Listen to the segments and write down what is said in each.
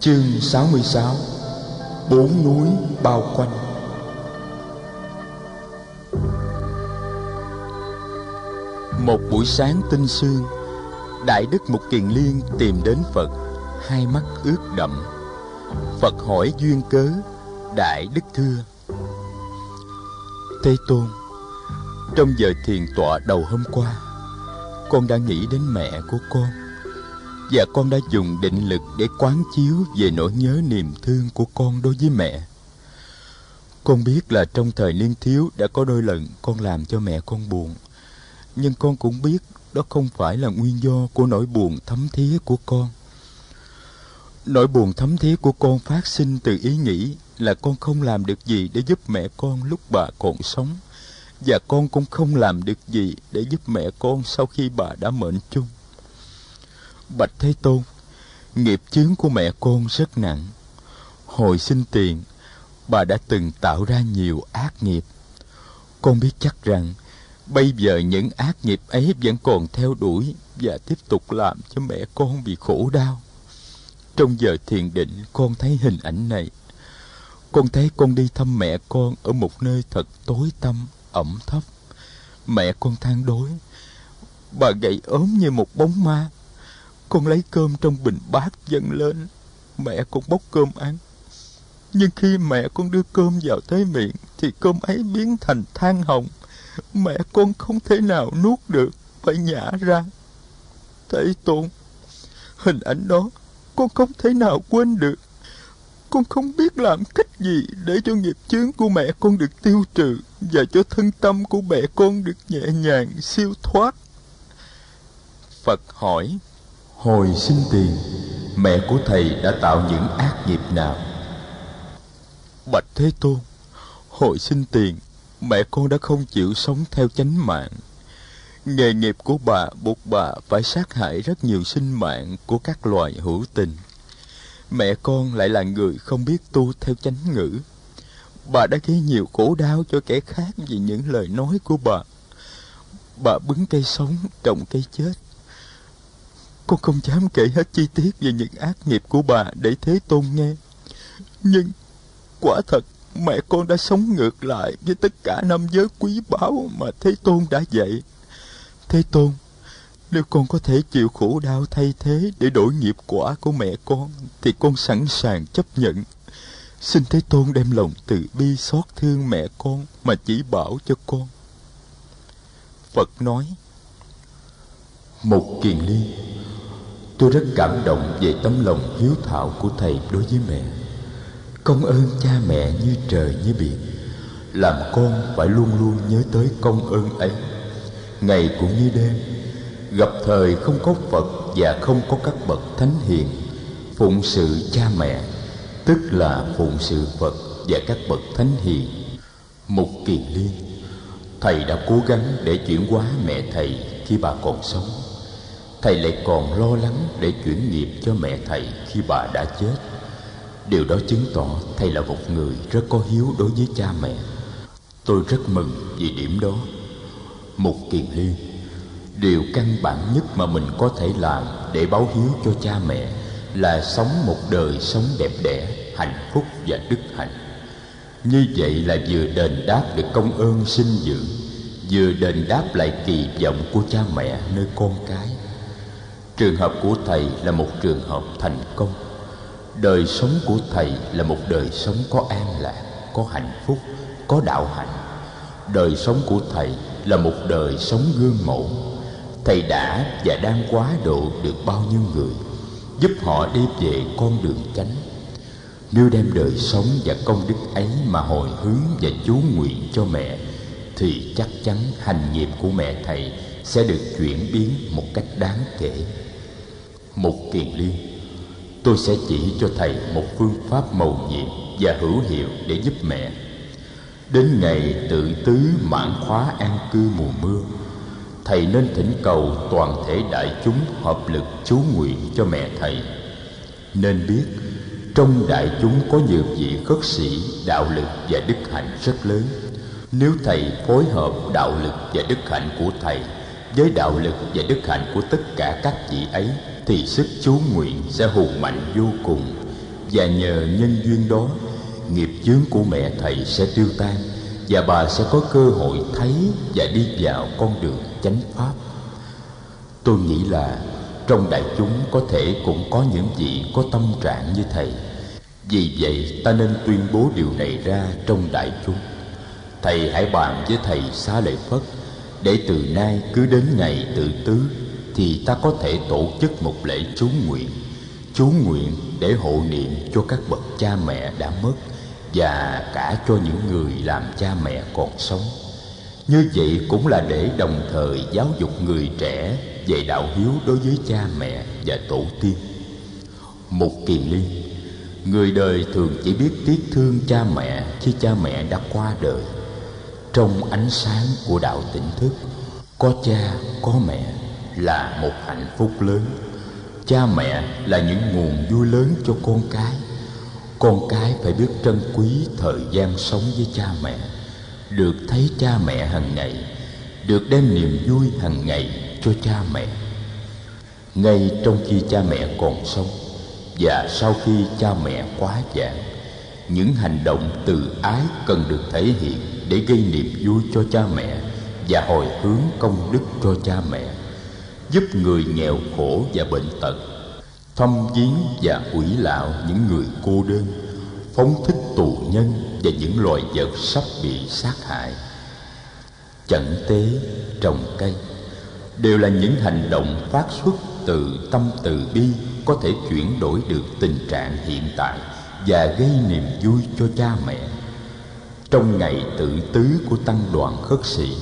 Chương 66 Bốn núi bao quanh. Một buổi sáng tinh sương, Đại Đức Mục Kiền Liên tìm đến Phật, Hai mắt ướt đậm Phật hỏi duyên cớ, Đại Đức thưa. Thế Tôn, Trong giờ thiền tọa đầu hôm qua, Con đã nghĩ đến mẹ của con. Và con đã dùng định lực để quán chiếu Về nỗi nhớ niềm thương của con đối với mẹ. Con biết là trong thời niên thiếu Đã có đôi lần con làm cho mẹ con buồn. Nhưng con cũng biết Đó không phải là nguyên do của nỗi buồn thấm thía của con. Nỗi buồn thấm thía của con phát sinh từ ý nghĩ là con không làm được gì để giúp mẹ con lúc bà còn sống. Và con cũng không làm được gì để giúp mẹ con sau khi bà đã mệnh chung. Bạch Thế Tôn, nghiệp chướng của mẹ con rất nặng. Hồi sinh tiền, bà đã từng tạo ra nhiều ác nghiệp. Con biết chắc rằng bây giờ những ác nghiệp ấy vẫn còn theo đuổi và tiếp tục làm cho mẹ con bị khổ đau. Trong giờ thiền định con thấy hình ảnh này con thấy con đi thăm mẹ con ở một nơi thật tối tăm, ẩm thấp. Mẹ con than đối. Bà gầy ốm như một bóng ma. Con lấy cơm trong bình bát dâng lên. Mẹ con bốc cơm ăn. Nhưng khi mẹ con đưa cơm vào tới miệng thì cơm ấy biến thành than hồng. Mẹ con không thể nào nuốt được, phải nhả ra. Thế Tôn, hình ảnh đó con không thể nào quên được. Con không biết làm cách gì để cho nghiệp chướng của mẹ con được tiêu trừ và cho thân tâm của mẹ con được nhẹ nhàng siêu thoát. Phật hỏi, Hồi sinh tiền, mẹ của thầy đã tạo những ác nghiệp nào? Bạch Thế Tôn, hồi sinh tiền, mẹ con đã không chịu sống theo chánh mạng. Nghề nghiệp của bà buộc bà phải sát hại rất nhiều sinh mạng của các loài hữu tình Mẹ con lại là người không biết tu theo chánh ngữ. Bà đã gây nhiều khổ đau cho kẻ khác vì những lời nói của bà. Bà bứng cây sống, trồng cây chết. Con không dám kể hết chi tiết về những ác nghiệp của bà để Thế Tôn nghe. Nhưng quả thật mẹ con đã sống ngược lại với tất cả năm giới quý báu mà Thế Tôn đã dạy. Thế Tôn, nếu con có thể chịu khổ đau thay thế để đổi nghiệp quả của mẹ con, thì con sẵn sàng chấp nhận. Xin Thế Tôn đem lòng từ bi xót thương mẹ con mà chỉ bảo cho con. Phật nói, Một kiền liên, tôi rất cảm động về tấm lòng hiếu thảo của Thầy đối với mẹ. Công ơn cha mẹ như trời như biển, làm con phải luôn luôn nhớ tới công ơn ấy. Ngày cũng như đêm, gặp thời không có phật và không có các bậc thánh hiền phụng sự cha mẹ tức là phụng sự phật và các bậc thánh hiền mục kiền liên thầy đã cố gắng để chuyển hóa mẹ thầy khi bà còn sống thầy lại còn lo lắng để chuyển nghiệp cho mẹ thầy khi bà đã chết. Điều đó chứng tỏ thầy là một người rất có hiếu đối với cha mẹ. Tôi rất mừng vì điểm đó. Mục kiền liên điều căn bản nhất mà mình có thể làm để báo hiếu cho cha mẹ là sống một đời sống đẹp đẽ, hạnh phúc và đức hạnh. Như vậy là vừa đền đáp được công ơn sinh dưỡng, vừa đền đáp lại kỳ vọng của cha mẹ nơi con cái trường hợp của thầy là một trường hợp thành công. Đời sống của thầy là một đời sống có an lạc, có hạnh phúc, có đạo hạnh. Đời sống của thầy là một đời sống gương mẫu. Thầy đã và đang quá độ được bao nhiêu người, giúp họ đi về con đường chánh. Nếu đem đời sống và công đức ấy mà hồi hướng và chú nguyện cho mẹ, thì chắc chắn hành nghiệp của mẹ thầy sẽ được chuyển biến một cách đáng kể một kiền liên. Tôi sẽ chỉ cho thầy một phương pháp màu nhiệm và hữu hiệu để giúp mẹ. Đến ngày tự tứ mãn khóa an cư mùa mưa, thầy nên thỉnh cầu toàn thể đại chúng hợp lực chú nguyện cho mẹ thầy. Nên biết, trong đại chúng có nhiều vị khất sĩ, đạo lực và đức hạnh rất lớn. Nếu thầy phối hợp đạo lực và đức hạnh của thầy với đạo lực và đức hạnh của tất cả các vị ấy thì sức chú nguyện sẽ hùng mạnh vô cùng. Và nhờ nhân duyên đó, nghiệp chướng của mẹ thầy sẽ tiêu tan, và bà sẽ có cơ hội thấy và đi vào con đường chánh pháp. Tôi nghĩ là trong đại chúng có thể cũng có những vị có tâm trạng như thầy. Vì vậy, ta nên tuyên bố điều này ra trong đại chúng. Thầy hãy bàn với thầy xá lợi phất, để từ nay cứ đến ngày tự tứ thì ta có thể tổ chức một lễ chú nguyện. Chú nguyện để hộ niệm cho các bậc cha mẹ đã mất và cả cho những người làm cha mẹ còn sống. Như vậy cũng là để đồng thời giáo dục người trẻ về đạo hiếu đối với cha mẹ và tổ tiên. Một kiền liên, người đời thường chỉ biết tiếc thương cha mẹ khi cha mẹ đã qua đời. Trong ánh sáng của đạo tỉnh thức, có cha, có mẹ là một hạnh phúc lớn. Cha mẹ là những nguồn vui lớn cho con cái. Con cái phải biết trân quý thời gian sống với cha mẹ. Được thấy cha mẹ hàng ngày, được đem niềm vui hàng ngày cho cha mẹ. Ngay trong khi cha mẹ còn sống và sau khi cha mẹ quá giảng những hành động từ ái cần được thể hiện để gây niềm vui cho cha mẹ và hồi hướng công đức cho cha mẹ giúp người nghèo khổ và bệnh tật, thăm viếng và ủy lạo những người cô đơn, phóng thích tù nhân và những loài vật sắp bị sát hại. Chẩn tế, trồng cây, đều là những hành động phát xuất từ tâm từ bi có thể chuyển đổi được tình trạng hiện tại và gây niềm vui cho cha mẹ. Trong ngày tự tứ của tăng đoàn khất sĩ,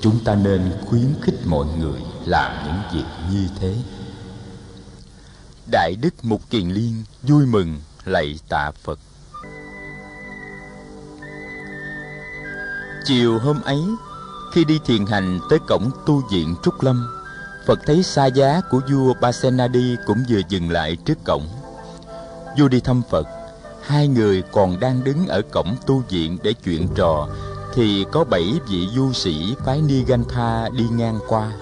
chúng ta nên khuyến khích mọi người làm những việc như thế. Đại đức mục kiền liên vui mừng lạy tạ phật. Chiều hôm ấy, khi đi thiền hành tới cổng tu viện trúc lâm, phật thấy xa giá của vua basenadi cũng vừa dừng lại trước cổng. Vua đi thăm phật, hai người còn đang đứng ở cổng tu viện để chuyện trò, thì có bảy vị du sĩ phái Nigantha đi ngang qua.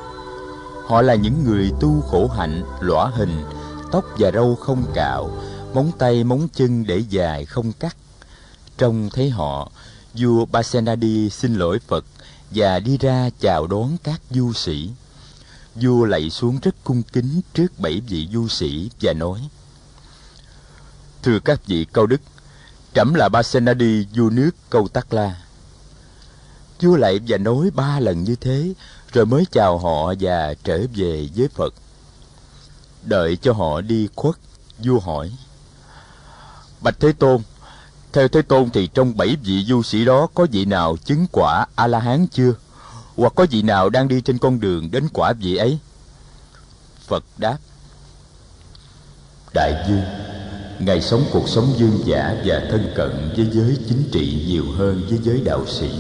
Họ là những người tu khổ hạnh, lõa hình, tóc và râu không cạo, móng tay móng chân để dài không cắt. Trông thấy họ, vua Basenadi xin lỗi Phật và đi ra chào đón các du sĩ. Vua lạy xuống rất cung kính trước bảy vị du sĩ và nói: Thưa các vị cao đức, trẫm là Basenadi vua nước Câu Tắc La vua lại và nói ba lần như thế rồi mới chào họ và trở về với phật. Đợi cho họ đi khuất, vua hỏi. Bạch thế tôn, theo thế tôn thì trong bảy vị du sĩ đó có vị nào chứng quả a la hán chưa? Hoặc có vị nào đang đi trên con đường đến quả vị ấy? Phật đáp. Đại dương ngài sống cuộc sống dương giả và thân cận với giới chính trị nhiều hơn với giới đạo sĩ,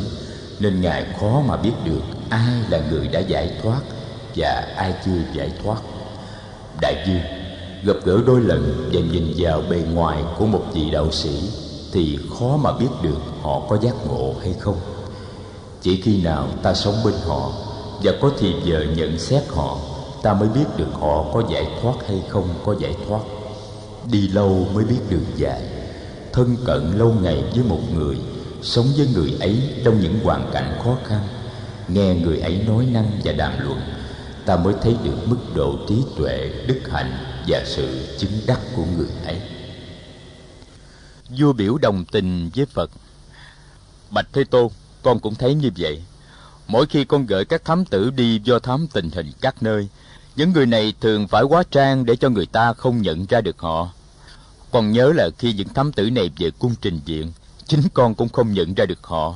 nên ngài khó mà biết được ai là người đã giải thoát và ai chưa giải thoát. Đại dương gặp gỡ đôi lần và nhìn vào bề ngoài của một vị đạo sĩ thì khó mà biết được họ có giác ngộ hay không. Chỉ khi nào ta sống bên họ và có thì giờ nhận xét họ, ta mới biết được họ có giải thoát hay không có giải thoát. Đi lâu mới biết đường dài thân cận lâu ngày với một người, sống với người ấy trong những hoàn cảnh khó khăn nghe người ấy nói năng và đàm luận, ta mới thấy được mức độ trí tuệ, đức hạnh và sự chứng đắc của người ấy. Vua biểu đồng tình với phật. Bạch thế tôn, con cũng thấy như vậy. Mỗi khi con gửi các thám tử đi do thám tình hình các nơi, những người này thường phải hóa trang để cho người ta không nhận ra được họ. Con nhớ là khi những thám tử này về cung trình diện, chính con cũng không nhận ra được họ.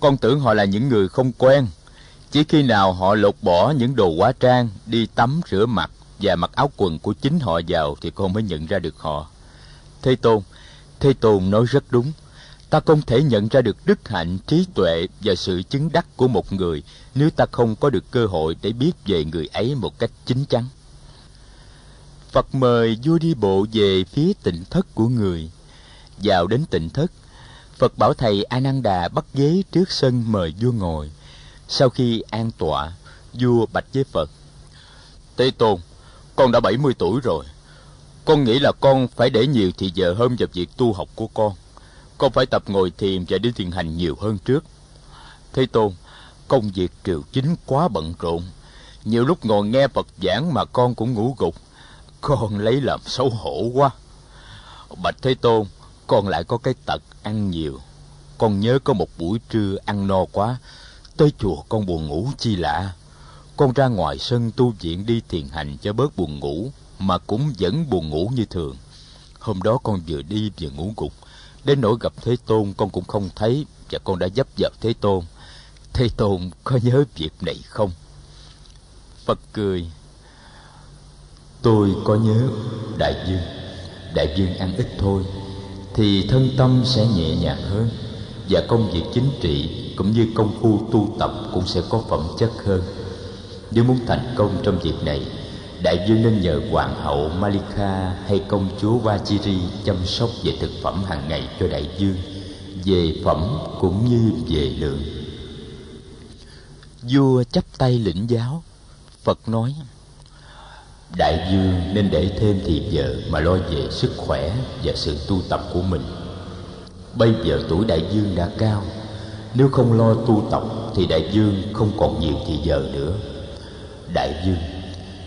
Con tưởng họ là những người không quen chỉ khi nào họ lột bỏ những đồ hóa trang, đi tắm rửa mặt và mặc áo quần của chính họ vào thì con mới nhận ra được họ. Thế tôn thế tôn nói rất đúng. Ta không thể nhận ra được đức hạnh, trí tuệ và sự chứng đắc của một người nếu ta không có được cơ hội để biết về người ấy một cách chính chắn. Phật mời vua đi bộ về phía tịnh thất của người. Vào đến tịnh thất, Phật bảo thầy A Nan Đà bắt ghế trước sân mời vua ngồi. Sau khi an tọa, vua bạch với Phật: "Thế Tôn, con đã 70 tuổi rồi. con nghĩ là con phải để nhiều thì giờ hơn vào việc tu học của con. Con phải tập ngồi thiền và đi thiền hành nhiều hơn trước. Thế tôn công việc triều chính quá bận rộn. Nhiều lúc ngồi nghe phật giảng mà con cũng ngủ gục. Con lấy làm xấu hổ quá. Bạch thế tôn con lại có cái tật ăn nhiều. Con nhớ có một buổi trưa ăn no quá tới chùa con buồn ngủ chi lạ. Con ra ngoài sân tu viện đi thiền hành cho bớt buồn ngủ, mà cũng vẫn buồn ngủ như thường. Hôm đó con vừa đi vừa ngủ gục. Đến nỗi gặp thế tôn, con cũng không thấy và con đã dấp vào thế tôn. Thế tôn, có nhớ việc này không? Phật cười, tôi có nhớ, đại dương đại dương ăn ít thôi, thì thân tâm sẽ nhẹ nhàng hơn và công việc chính trị cũng như công phu tu tập cũng sẽ có phẩm chất hơn. Nếu muốn thành công trong việc này đại dương nên nhờ hoàng hậu malika hay công chúa vajiri chăm sóc về thực phẩm hàng ngày cho đại dương về phẩm cũng như về lượng. Vua chắp tay lĩnh giáo. Phật nói đại dương nên để thêm thì giờ mà lo về sức khỏe và sự tu tập của mình bây giờ tuổi đại dương đã cao. Nếu không lo tu tập thì đại dương không còn nhiều thì giờ nữa. Đại dương,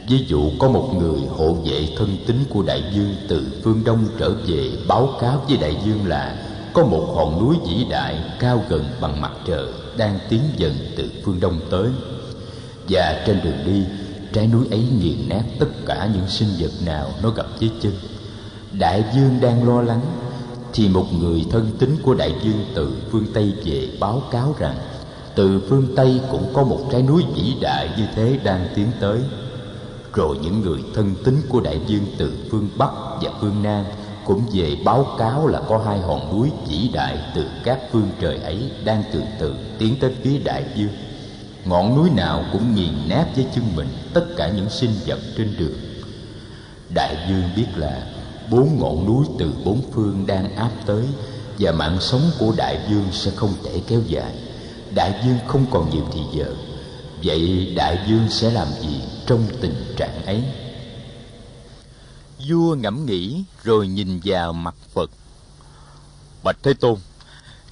ví dụ có một người hộ vệ thân tín của đại dương từ phương đông trở về báo cáo với đại dương là có một hòn núi vĩ đại cao gần bằng mặt trời đang tiến dần từ phương đông tới. Và trên đường đi, trái núi ấy nghiền nát tất cả những sinh vật nào nó gặp dưới chân. Đại dương đang lo lắng thì một người thân tín của đại dương từ phương tây về báo cáo rằng, từ phương tây cũng có một trái núi vĩ đại như thế đang tiến tới. Rồi những người thân tín của đại dương từ phương bắc và phương nam cũng về báo cáo là có hai hòn núi vĩ đại từ các phương trời ấy đang từ từ tiến tới phía đại dương. Ngọn núi nào cũng nghiền nát với chân mình tất cả những sinh vật trên đường. Đại dương biết là bốn ngọn núi từ bốn phương đang áp tới, và mạng sống của đại dương sẽ không thể kéo dài. Đại dương không còn nhiều thì giờ. Vậy đại dương sẽ làm gì trong tình trạng ấy? Vua ngẫm nghĩ rồi nhìn vào mặt phật. Bạch thế tôn,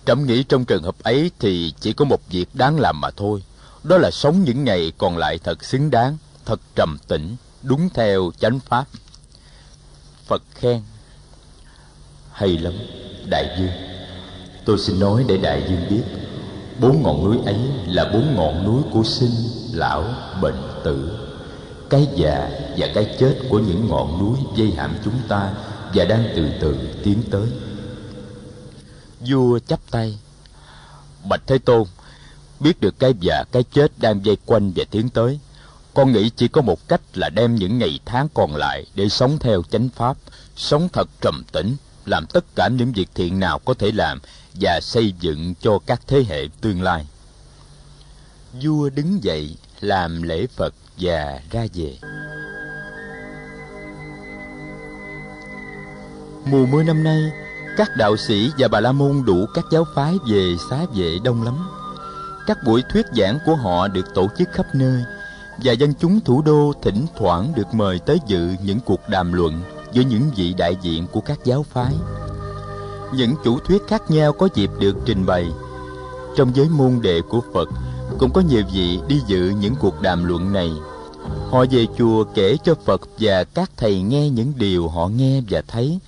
trẫm nghĩ trong trường hợp ấy thì chỉ có một việc đáng làm mà thôi. Đó là sống những ngày còn lại thật xứng đáng, thật trầm tĩnh, đúng theo chánh pháp phật khen. Hay lắm, đại dương tôi xin nói để đại dương biết, bốn ngọn núi ấy là bốn ngọn núi của sinh, lão, bệnh, tử. Cái già và cái chết của những ngọn núi dây hãm chúng ta và đang từ từ tiến tới. Vua chắp tay. Bạch thế tôn, biết được cái già, cái chết đang dây quanh và tiến tới con nghĩ chỉ có một cách là đem những ngày tháng còn lại để sống theo chánh pháp, sống thật trầm tĩnh, làm tất cả những việc thiện nào có thể làm và xây dựng cho các thế hệ tương lai. Vua đứng dậy làm lễ phật và ra về. Mùa mưa năm nay, các đạo sĩ và bà la môn đủ các giáo phái về xá vệ đông lắm. Các buổi thuyết giảng của họ được tổ chức khắp nơi và dân chúng thủ đô thỉnh thoảng được mời tới dự những cuộc đàm luận giữa những vị đại diện của các giáo phái. Những chủ thuyết khác nhau có dịp được trình bày. Trong giới môn đệ của phật, cũng có nhiều vị đi dự những cuộc đàm luận này. Họ về chùa kể cho phật và các thầy nghe những điều họ nghe và thấy.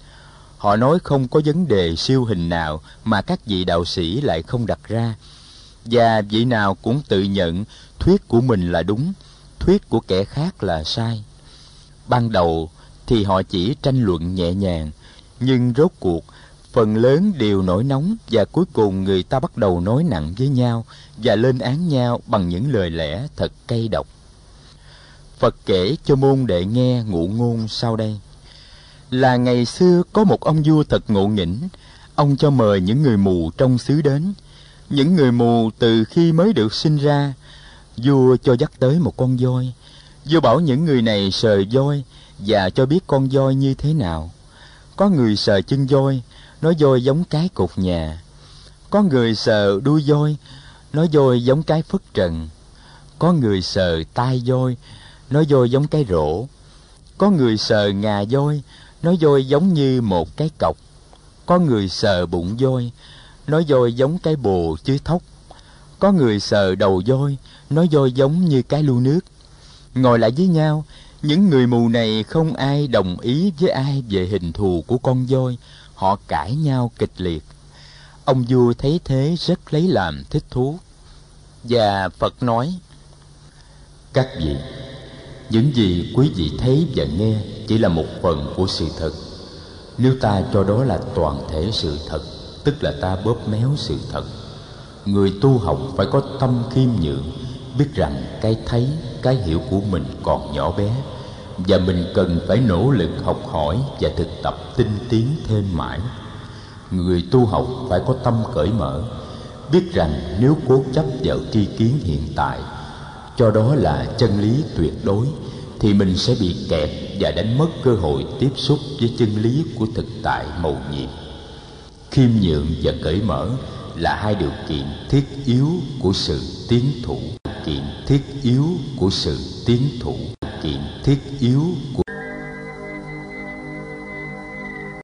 Họ nói không có vấn đề siêu hình nào mà các vị đạo sĩ lại không đặt ra, và vị nào cũng tự nhận thuyết của mình là đúng thuyết của kẻ khác là sai. Ban đầu thì họ chỉ tranh luận nhẹ nhàng, nhưng rốt cuộc, phần lớn đều nổi nóng và cuối cùng người ta bắt đầu nói nặng với nhau và lên án nhau bằng những lời lẽ thật cay độc. Phật kể cho môn đệ nghe ngụ ngôn sau đây. Là ngày xưa có một ông vua thật ngộ nghĩnh. Ông cho mời những người mù trong xứ đến. Những người mù từ khi mới được sinh ra vua cho dắt tới một con voi. Vua bảo những người này sờ voi và cho biết con voi như thế nào. Có người sờ chân voi, nói voi giống cái cột nhà. Có người sờ đuôi voi, nói voi giống cái phất trần. Có người sờ tai voi, nói voi giống cái rổ. Có người sờ ngà voi, nói voi giống như một cái cọc. Có người sờ bụng voi, nói voi giống cái bồ chứ thóc có người sờ đầu voi, nói voi giống như cái lu nước. Ngồi lại với nhau, những người mù này không ai đồng ý với ai về hình thù của con voi. Họ cãi nhau kịch liệt. Ông vua thấy thế rất lấy làm thích thú. Và phật nói, các vị, những gì quý vị thấy và nghe chỉ là một phần của sự thật. Nếu ta cho đó là toàn thể sự thật, tức là ta bóp méo sự thật người tu học phải có tâm khiêm nhượng, biết rằng cái thấy, cái hiểu của mình còn nhỏ bé. Và mình cần phải nỗ lực học hỏi và thực tập tinh tiến thêm mãi. Người tu học phải có tâm cởi mở, biết rằng nếu cố chấp vào tri kiến hiện tại, cho đó là chân lý tuyệt đối, thì mình sẽ bị kẹt và đánh mất cơ hội tiếp xúc với chân lý của thực tại mầu nhiệm. Khiêm nhượng và cởi mở là hai điều kiện thiết yếu của sự tiến thủ. Kiện thiết yếu của sự tiến thủ. Kiện thiết yếu của